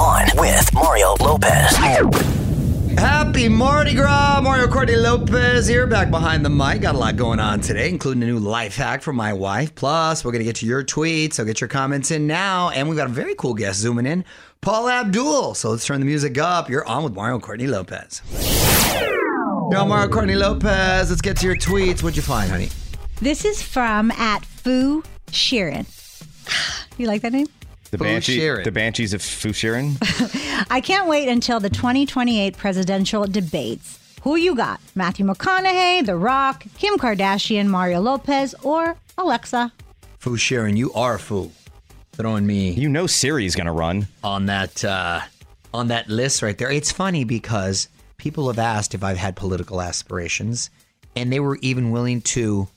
On with Mario Lopez. Happy Mardi Gras! Mario Courtney Lopez here, back behind the mic. Got a lot going on today, including a new life hack from my wife. Plus, we're going to get to your tweets, so get your comments in now. And we've got a very cool guest zooming in, Paula Abdul. So let's turn the music up. You're on with Mario Courtney Lopez. Yo, Mario Courtney Lopez. Let's get to your tweets. What'd you find, honey? This is from at Fu Sheeran. You like that name? The, Banshee, the Banshees of Fushirin. I can't wait until the 2028 presidential debates. Who you got? Matthew McConaughey, The Rock, Kim Kardashian, Mario Lopez, or Alexa? Fu Sharon, you are a fool. Throwing me you know Siri's going to run. on that uh, on that list right there. It's funny because people have asked if I've had political aspirations, and they were even willing to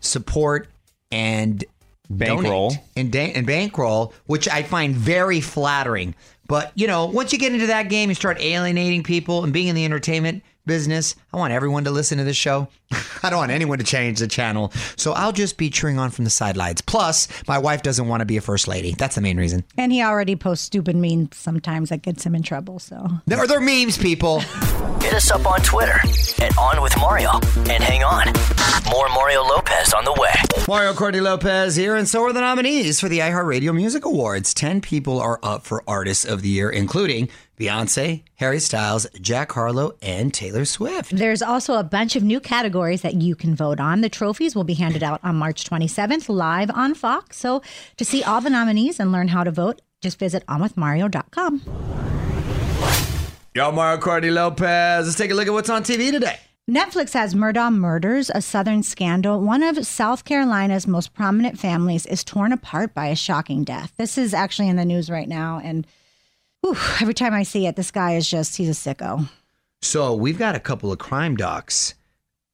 support and Bankroll. and, da- and bankroll, which I find very flattering. But you know, once you get into that game, you start alienating people and being in the entertainment business. I want everyone to listen to this show. I don't want anyone to change the channel. So I'll just be cheering on from the sidelines. Plus, my wife doesn't want to be a first lady. That's the main reason. And he already posts stupid memes sometimes that gets him in trouble. So They're, they're memes, people. Hit us up on Twitter at On With Mario. And hang on, more Mario Lopez on the way. Mario Cordy Lopez here, and so are the nominees for the iHeartRadio Music Awards. Ten people are up for Artists of the Year, including Beyonce, Harry Styles, Jack Harlow, and Taylor Swift. there's also a bunch of new categories that you can vote on. The trophies will be handed out on March 27th live on Fox. So to see all the nominees and learn how to vote, just visit onwithmario.com. Yo, Mario Cordy Lopez. Let's take a look at what's on TV today. Netflix has Murdaugh Murders, a Southern scandal. One of South Carolina's most prominent families is torn apart by a shocking death. This is actually in the news right now. And whew, every time I see it, this guy is just, he's a sicko. So we've got a couple of crime docs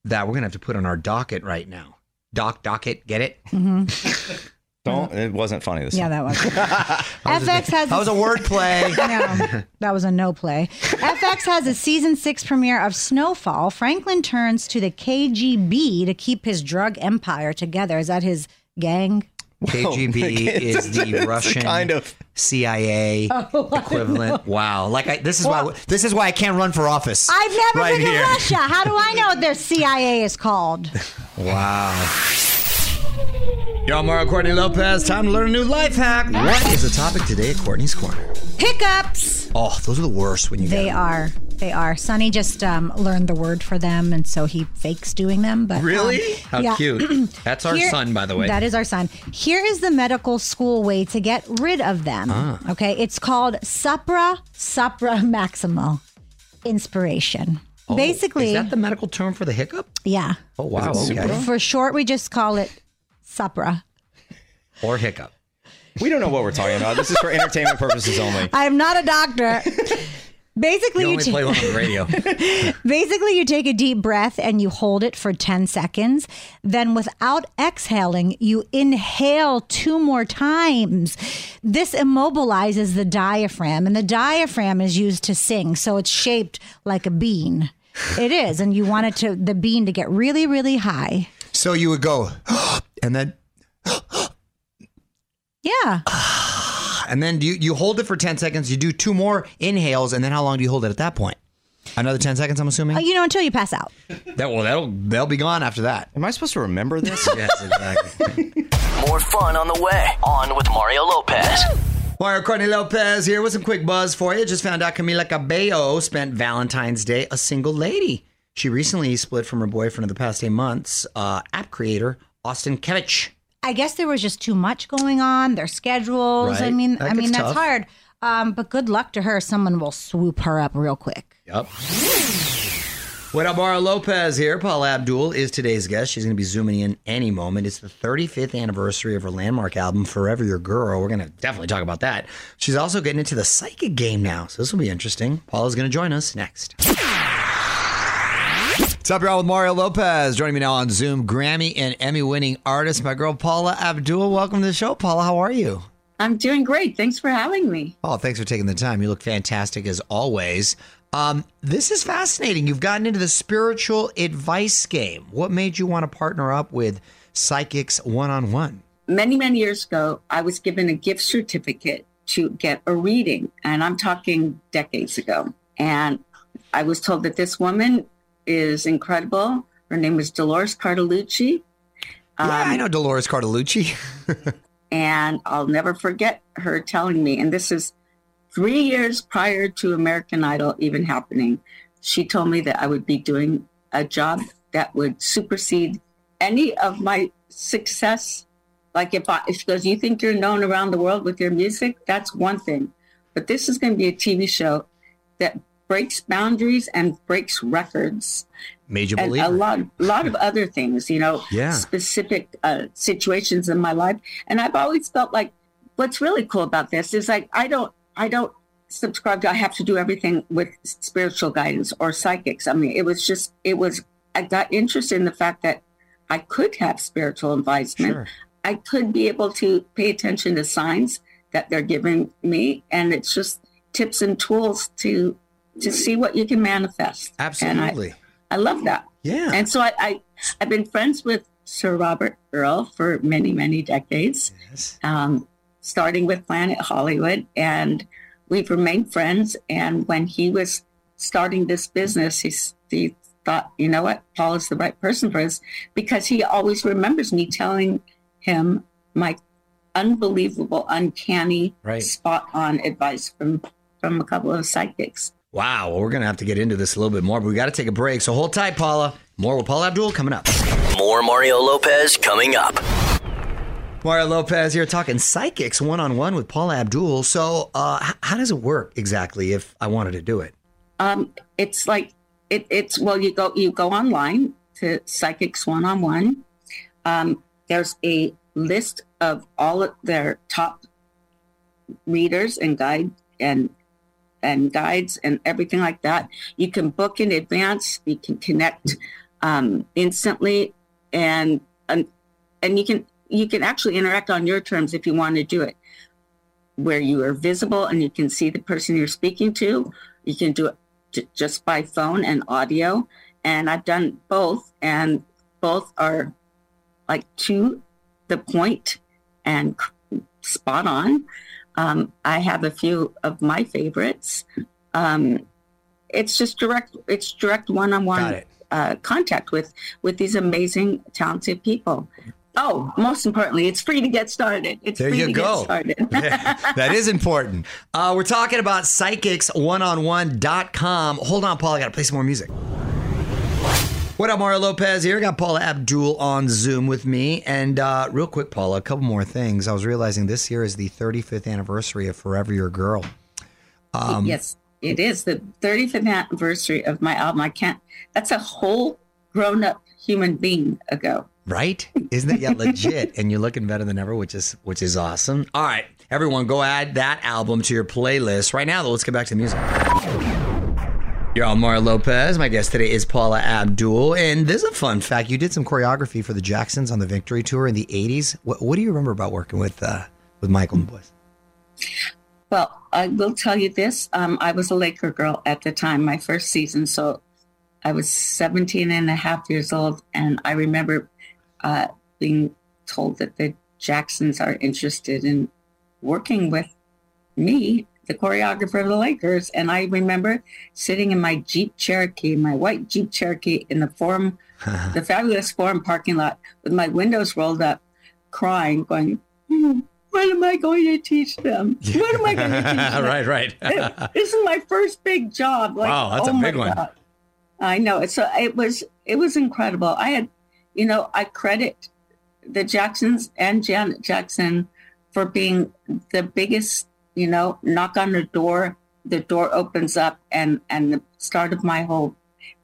that we're gonna have to put on our docket right now. Doc docket, get it? Mm-hmm. Don't. It wasn't funny this Yeah, time. that was. FX has. That was a wordplay. no, that was a no play. FX has a season six premiere of Snowfall. Franklin turns to the KGB to keep his drug empire together. Is that his gang? KGB is the Russian kind of. CIA Oh, equivalent. Wow! Like I, this is why this is why I can't run for office. I've never Right been here. to Russia. How do I know what their CIA is called? Wow. Y'all, Mario Courtney Lopez. Time to learn a new life hack. What is the topic today at Courtney's Corner? Hiccups. Oh, those are the worst when you They them. Are. They are. Sonny just um, learned the word for them, and so he fakes doing them. But um, Really? How yeah. cute. That's our Here- son, by the way. That is our son. Here is the medical school way to get rid of them. Ah. Okay, it's called supra supra maximal inspiration. Basically, Oh, Is that the medical term for the hiccup? yeah. Oh, wow. Okay. For short, we just call it supra. Or hiccup. We don't know what we're talking about. This is for entertainment purposes only. I'm not a doctor. Basically, You you, only ta- play one on the radio. basically you take a deep breath and you hold it for 10 seconds. Then without exhaling, you inhale two more times. This immobilizes the diaphragm and the diaphragm is used to sing. So it's shaped like a bean. It is. And you want it to, the bean to get really, really high. so you would go, and then, Yeah. And then you, you hold it for 10 seconds. You do two more inhales. And then how long do you hold it at that point? Another 10 seconds, I'm assuming? Uh, you know, until you pass out. that, well, that'll, they'll be gone after that. Am I supposed to remember this? Yes, exactly. More fun on the way. On with Mario Lopez. Mario Courtney Lopez here with some quick buzz for you. Just found out Camila Cabello spent Valentine's Day a single lady. She recently split from her boyfriend of the past eight months, uh, app creator Austin Kevitch. I guess there was just too much going on, their schedules. I mean, That I mean gets that's hard. Um, but good luck to her. Someone will swoop her up real quick. Yep. What up, Mario Lopez here. Paula Abdul is today's guest. She's going to be zooming in any moment. It's the 35th anniversary of her landmark album, Forever Your Girl. We're going to definitely talk about that. She's also getting into the psychic game now, so this will be interesting. Paula's going to join us next. What's up, y'all? With Mario Lopez joining me now on Zoom, Grammy and Emmy winning artist, my girl Paula Abdul. Welcome to the show, Paula. How are you? I'm doing great. Thanks for having me. Oh, thanks for taking the time. You look fantastic as always. Um, this is fascinating. You've gotten into the spiritual advice game. What made you want to partner up with psychics one on one? Many, many years ago, I was given a gift certificate to get a reading, and I'm talking decades ago. And I was told that this woman is incredible. Her name is Dolores Cartolucci. Yeah, I Um, know Dolores Cartolucci. and I'll never forget her telling me, and this is three years prior to American Idol even happening. She told me that I would be doing a job that would supersede any of my success. Like if I, if she goes, you think you're known around the world with your music? That's one thing, but this is going to be a TV show that breaks boundaries and breaks records Major and believer. a lot, lot of other things, you know, Yeah. specific uh, situations in my life. And I've always felt like what's really cool about this is like I don't, I don't subscribe to. I have to do everything with spiritual guidance or psychics. I mean, it was just, it was. I got interested in the fact that I could have spiritual advisement. Sure. I could be able to pay attention to signs that they're giving me, and it's just tips and tools to to see what you can manifest. And I- Absolutely. I love that. Yeah. And so I, I I've been friends with Sir Robert Earl for many many decades, Yes. um, starting with Planet Hollywood, and we've remained friends. And when he was starting this business, he he thought, you know what, Paul is the right person for us because he always remembers me telling him my unbelievable, uncanny, Right. spot on advice from from a couple of psychics. Wow. Well, we're going to have to get into this a little bit more, but we got to take a break. So hold tight, Paula. More with Paula Abdul coming up. More Mario Lopez coming up. Mario Lopez here talking psychics one on one with Paula Abdul. So, uh, h- how does it work exactly if I wanted to do it? Um, it's like it, it's well, you go you go online to Psychics One on One. Um, there's a list of all of their top readers and guide and and guides and everything like that. You can book in advance. You can connect um, instantly, and and and you can you can actually interact on your terms if you want to do it, where you are visible and you can see the person you're speaking to. You can do it just by phone and audio, and I've done both, and both are like to the point and spot on. Um, I have a few of my favorites. Um, it's just direct. It's direct one-on-one uh, contact with with these amazing, talented people. Oh, most importantly, it's free to get started. It's There free you to go. get started. that is important. Uh, we're talking about psychics1on1.com. Hold on, Paul. I got to play some more music. What up, Mario Lopez here? I Got Paula Abdul on Zoom with me. And uh, real quick, Paula, a couple more things. I was realizing this year is the 35th anniversary of Forever Your Girl. Um, yes, it is the 35th anniversary of my album. I can't. That's a whole grown-up human being ago. Right? Isn't it? Yeah, legit. and you're looking better than ever, which is which is awesome. All right, everyone, go add that album to your playlist right now. Though, let's get back to the music. You're all Mario Lopez. My guest today is Paula Abdul, and this is a fun fact. You did some choreography for the Jacksons on the Victory Tour in the '80s. What, what do you remember about working with uh, with Michael and the boys? Well, I will tell you this. Um, I was a Laker girl at the time, my first season. So I was 17 and a half years old. And I remember uh, being told that the Jacksons are interested in working with me, the choreographer of the Lakers. And I remember sitting in my Jeep Cherokee, my white Jeep Cherokee in the Forum, the fabulous Forum parking lot with my windows rolled up, crying, going, "Hmm, what am I going to teach them? What am I going to teach them? right, right. This is my first big job. Like, Wow, that's a oh my big one. God. I know. A, it was it was incredible. I had, you know, I credit the Jacksons and Janet Jackson for being the biggest, you know, knock on the door. The door opens up, and and the start of my whole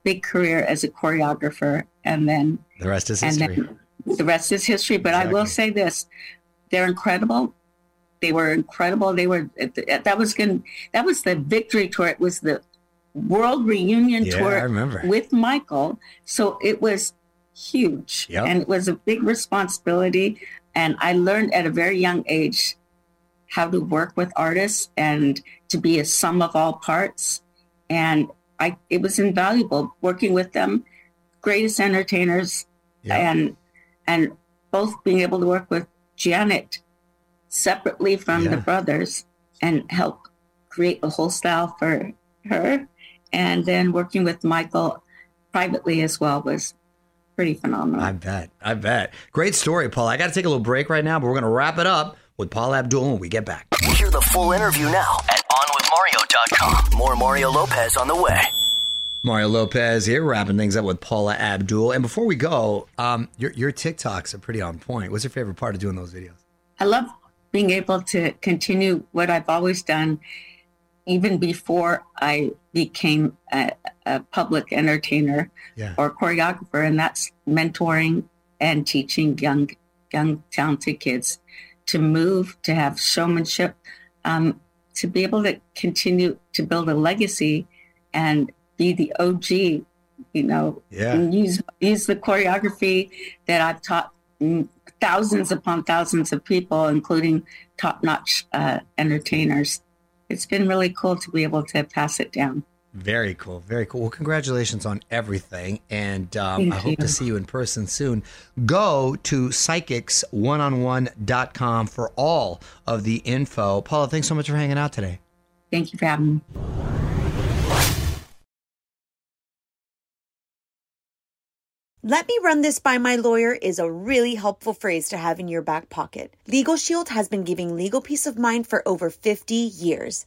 big career as a choreographer, and then the rest is history. the rest is history. But I will say this: they're incredible. They were incredible. They were that was going that was the victory tour. It was the world reunion Yeah, tour I remember. with Michael. So it was huge, Yep. and it was a big responsibility. And I learned at a very young age how to work with artists and to be a sum of all parts. And I, it was invaluable working with them, greatest entertainers, and and both being able to work with Janet separately from the brothers and help create a whole style for her, and then working with Michael privately as well was pretty phenomenal. I bet. I bet. Great story, Paul. I got to take a little break right now, but we're going to wrap it up with Paula Abdul when we get back. Hear the full interview now at OnWithMario.com. More Mario Lopez on the way. Mario Lopez here, wrapping things up with Paula Abdul. And before we go, um, your, your TikToks are pretty on point. What's your favorite part of doing those videos? I love being able to continue what I've always done, even before I became a, a public entertainer Yeah. or choreographer, and that's mentoring and teaching young, young talented kids to move, to have showmanship, um, to be able to continue to build a legacy and be the OG, you know, Yeah. and use use the choreography that I've taught mm, thousands upon thousands of people, including top-notch uh, entertainers. It's been really cool to be able to pass it down. Very cool. Very cool. Well, congratulations on everything. And um, I hope to see you in person soon. Go to psychics1on1.com for all of the info. Paula, thanks so much for hanging out today. Thank you for having me. Let me run this by my lawyer is a really helpful phrase to have in your back pocket. Legal Shield has been giving legal peace of mind for over 50 years.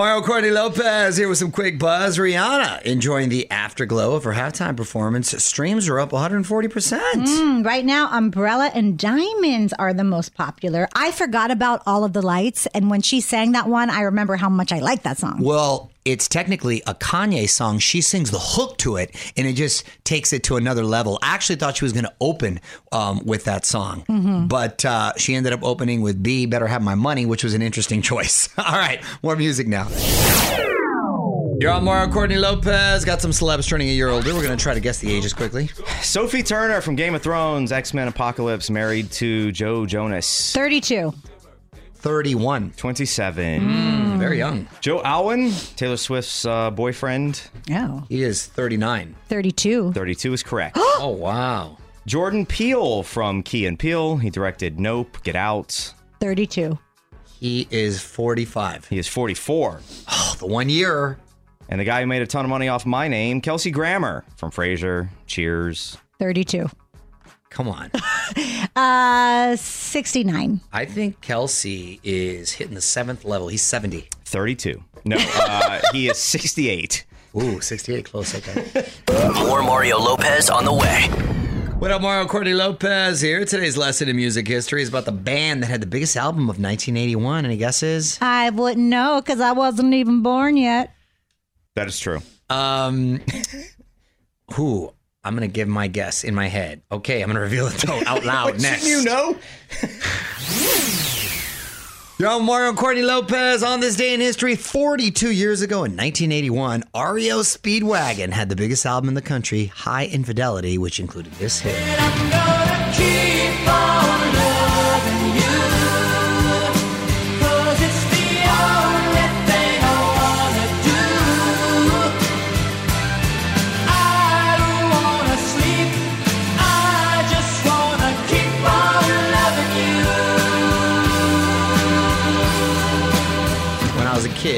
Mario Courtney Lopez here with some quick buzz. Rihanna enjoying the afterglow of her halftime performance. Streams are up 140%. Mm, right now, Umbrella and Diamonds are the most popular. I forgot about all of the lights, and when she sang that one, I remember how much I liked that song. Well, it's technically a Kanye song. She sings the hook to it, and it just takes it to another level. I actually thought she was going to open um, with that song, but uh, she ended up opening with "B Better Have My Money," which was an interesting choice. All right, more music now. You're on Mario Courtney Lopez. Got some celebs turning a year older. We're going to try to guess the ages quickly. Sophie Turner from Game of Thrones, X Men Apocalypse, married to Joe Jonas. 32. 31. 27. Very young. Joe Alwyn, Taylor Swift's uh, boyfriend. Oh. He is 39. 32. 32 is correct. Oh, wow. Jordan Peele from Key and Peele. He directed Nope, Get Out. 32. He is 45. He is 44. Oh, the one year. And the guy who made a ton of money off my name, Kelsey Grammer from Frasier, Cheers. 32. Come on. Uh, 69. I think Kelsey is hitting the seventh level. He's 70. 32. No, uh, he is 68. Ooh, 68. Close. Okay. More Mario Lopez on the way. what up, Mario Courtney Lopez here. Today's lesson in music history is about the band that had the biggest album of 1981. Any guesses? I wouldn't know because I wasn't even born yet. That is true. Um, who? I'm gonna give my guess in my head. Okay, I'm gonna reveal it though out loud next. You know? You're on Mario Courtney Lopez on this day in history. 42 years ago in 1981, REO Speedwagon had the biggest album in the country, Hi Infidelity, which included this hit.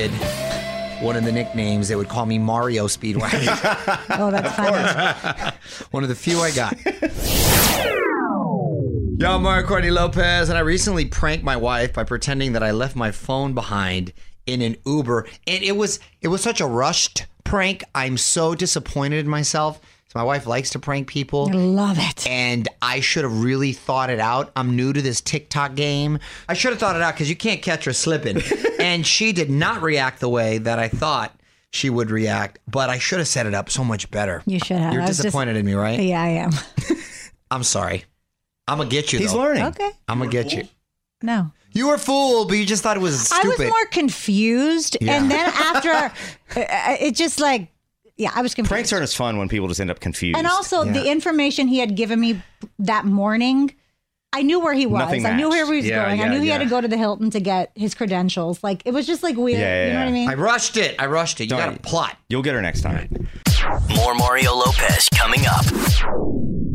Kid, one of the nicknames they would call me Mario Speedwagon. Oh, that's funny. one of the few I got. Yo, I'm Mario Courtney Lopez, and I recently pranked my wife by pretending that I left my phone behind in an Uber, and it was it was such a rushed prank. I'm so disappointed in myself. So my wife likes to prank people. I love it. and I should have really thought it out. I'm new to this TikTok game. I should have thought it out because you can't catch her slipping. and she did not react the way that I thought she would react, but I should have set it up so much better. You should have. You're I was just- disappointed in me, right? Yeah, I am. I'm sorry. I'm gonna get you. He's though. learning. Okay. I'm gonna get you. No. You were fooled, but you just thought it was stupid. I was more confused. Yeah. And then after, uh, it just like, yeah, I was confused. Pranks aren't as fun when people just end up confused. And also, the information he had given me that morning, I knew where he was. Nothing I knew where he was. Yeah, going. I knew he had to go to the Hilton to get his credentials. Like, it was just like weird. Yeah, yeah, you know what I mean? I rushed it. I rushed it. You Don't- got a plot. You'll get her next time. More Mario Lopez coming up.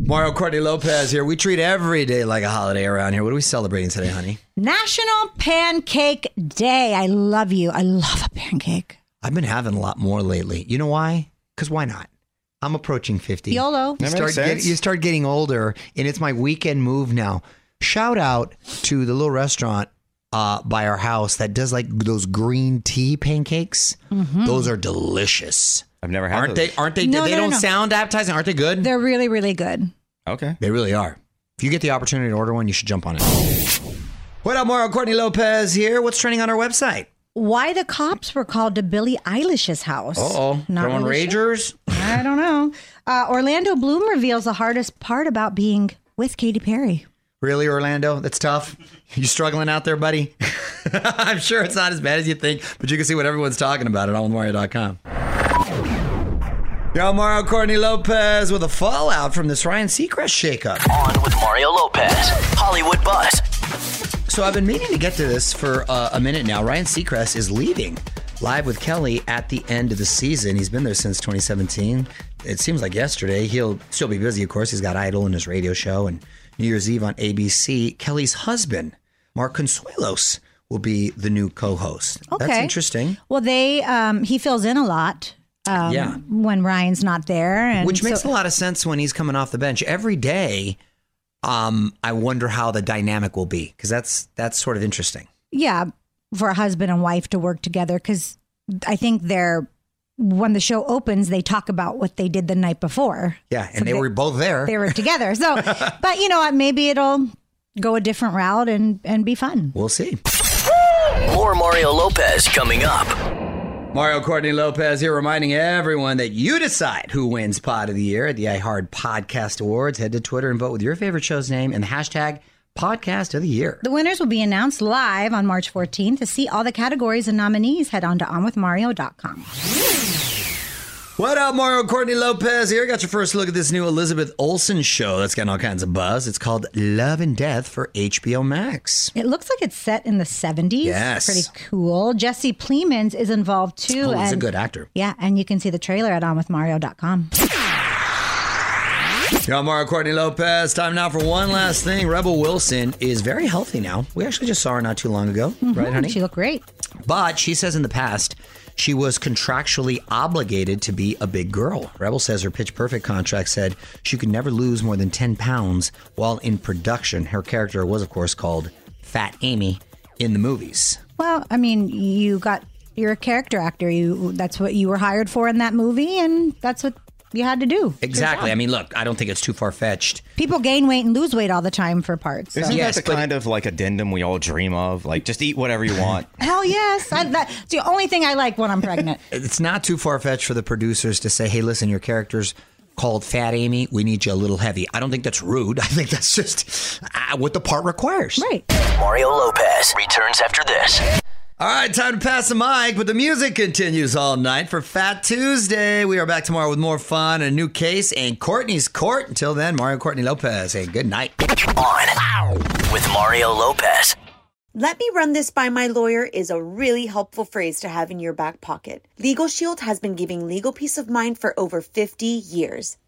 Mario Courtney Lopez here. We treat every day like a holiday around here. What are we celebrating today, honey? National Pancake Day. I love you. I love a pancake. I've been having a lot more lately. You know why? Because why not? I'm approaching 50. YOLO. You That start, makes get- sense. you start getting older, and it's my weekend move now. Shout out to the little restaurant uh, by our house that does like those green tea pancakes. Those are delicious. I've never had Aren't those. they? Aren't they? No, they no, no, don't no. sound appetizing. Aren't they good? They're really, really good. Okay. They really are. If you get the opportunity to order one, you should jump on it. What up, Mario Courtney Lopez here? What's trending on our website? Why the cops were called to Billie Eilish's house? Uh oh, Not throwing really sure. ragers. I don't know. Uh, Orlando Bloom reveals the hardest part about being with Katy Perry. Really, Orlando? That's tough. You struggling out there, buddy? I'm sure it's not as bad as you think, but you can see what everyone's talking about at allmario.com. Yo, Mario Courtney Lopez with a fallout from this Ryan Seacrest shakeup. On with Mario Lopez. Hollywood Buzz. So I've been meaning to get to this for uh, a minute now. Ryan Seacrest is leaving live with Kelly at the end of the season. He's been there since 2017. It seems like yesterday. He'll still be busy, of course. He's got Idol and his radio show and New Year's Eve on ABC. Kelly's husband, Mark Consuelos, will be the new co-host. Okay, That's interesting. Well, they um, he fills in a lot um, Yeah. when Ryan's not there, and Which makes so- a lot of sense when he's coming off the bench every day. Um, I wonder how the dynamic will be because that's that's sort of interesting. yeah for a husband and wife to work together because I think they're when the show opens they talk about what they did the night before. Yeah, and So they, were both there. They were together, so but you know what? Maybe it'll go a different route and and be fun. we'll see. More Mario Lopez coming up. Mario Courtney Lopez here reminding everyone that you decide who wins Pod of the Year at the iHeart Podcast Awards. Head to Twitter and vote with your favorite show's name and the hashtag Podcast of the Year. The winners will be announced live on March 14th. To see all the categories and nominees, head on to onwithmario.com. What up, Mario Courtney Lopez here? Got your first look at this new Elizabeth Olsen show that's getting all kinds of buzz. It's called Love and Death for HBO Max. It looks like it's set in the 70s. Yes. Pretty cool. Jesse Plemons is involved too. Oh, he's a good actor. Yeah, and you can see the trailer at onwithmario.com. Yo, Mario Courtney Lopez. Time now for one last thing. Rebel Wilson is very healthy now. We actually just saw her not too long ago, right, mm-hmm. honey? She looked great. But she says in the past she was contractually obligated to be a big girl. Rebel says her Pitch Perfect contract said she could never lose more than 10 pounds while in production. Her character was, of course, called Fat Amy in the movies. Well, I mean, you got you're a character actor. You that's what you were hired for in that movie, and that's what you had to do. Exactly. I mean, look, I don't think it's too far fetched. People gain weight and lose weight all the time for parts. so- Isn't Yes, that the kind of like addendum we all dream of? Like, just eat whatever you want. Hell yes, I, that's the only thing I like when I'm pregnant. It's not too far fetched for the producers to say, hey, listen, your character's called Fat Amy. We need you a little heavy. I don't think that's rude. I think that's just uh, what the part requires. right. Mario Lopez returns after this. All right, time to pass the mic, but the music continues all night for Fat Tuesday. We are back tomorrow with more fun, a new case, and Courtney's Court. Until then, Mario Courtney Lopez. Hey, good night. On with Mario Lopez. Let me run this by my lawyer is a really helpful phrase to have in your back pocket. Legal Shield has been giving legal peace of mind for over 50 years.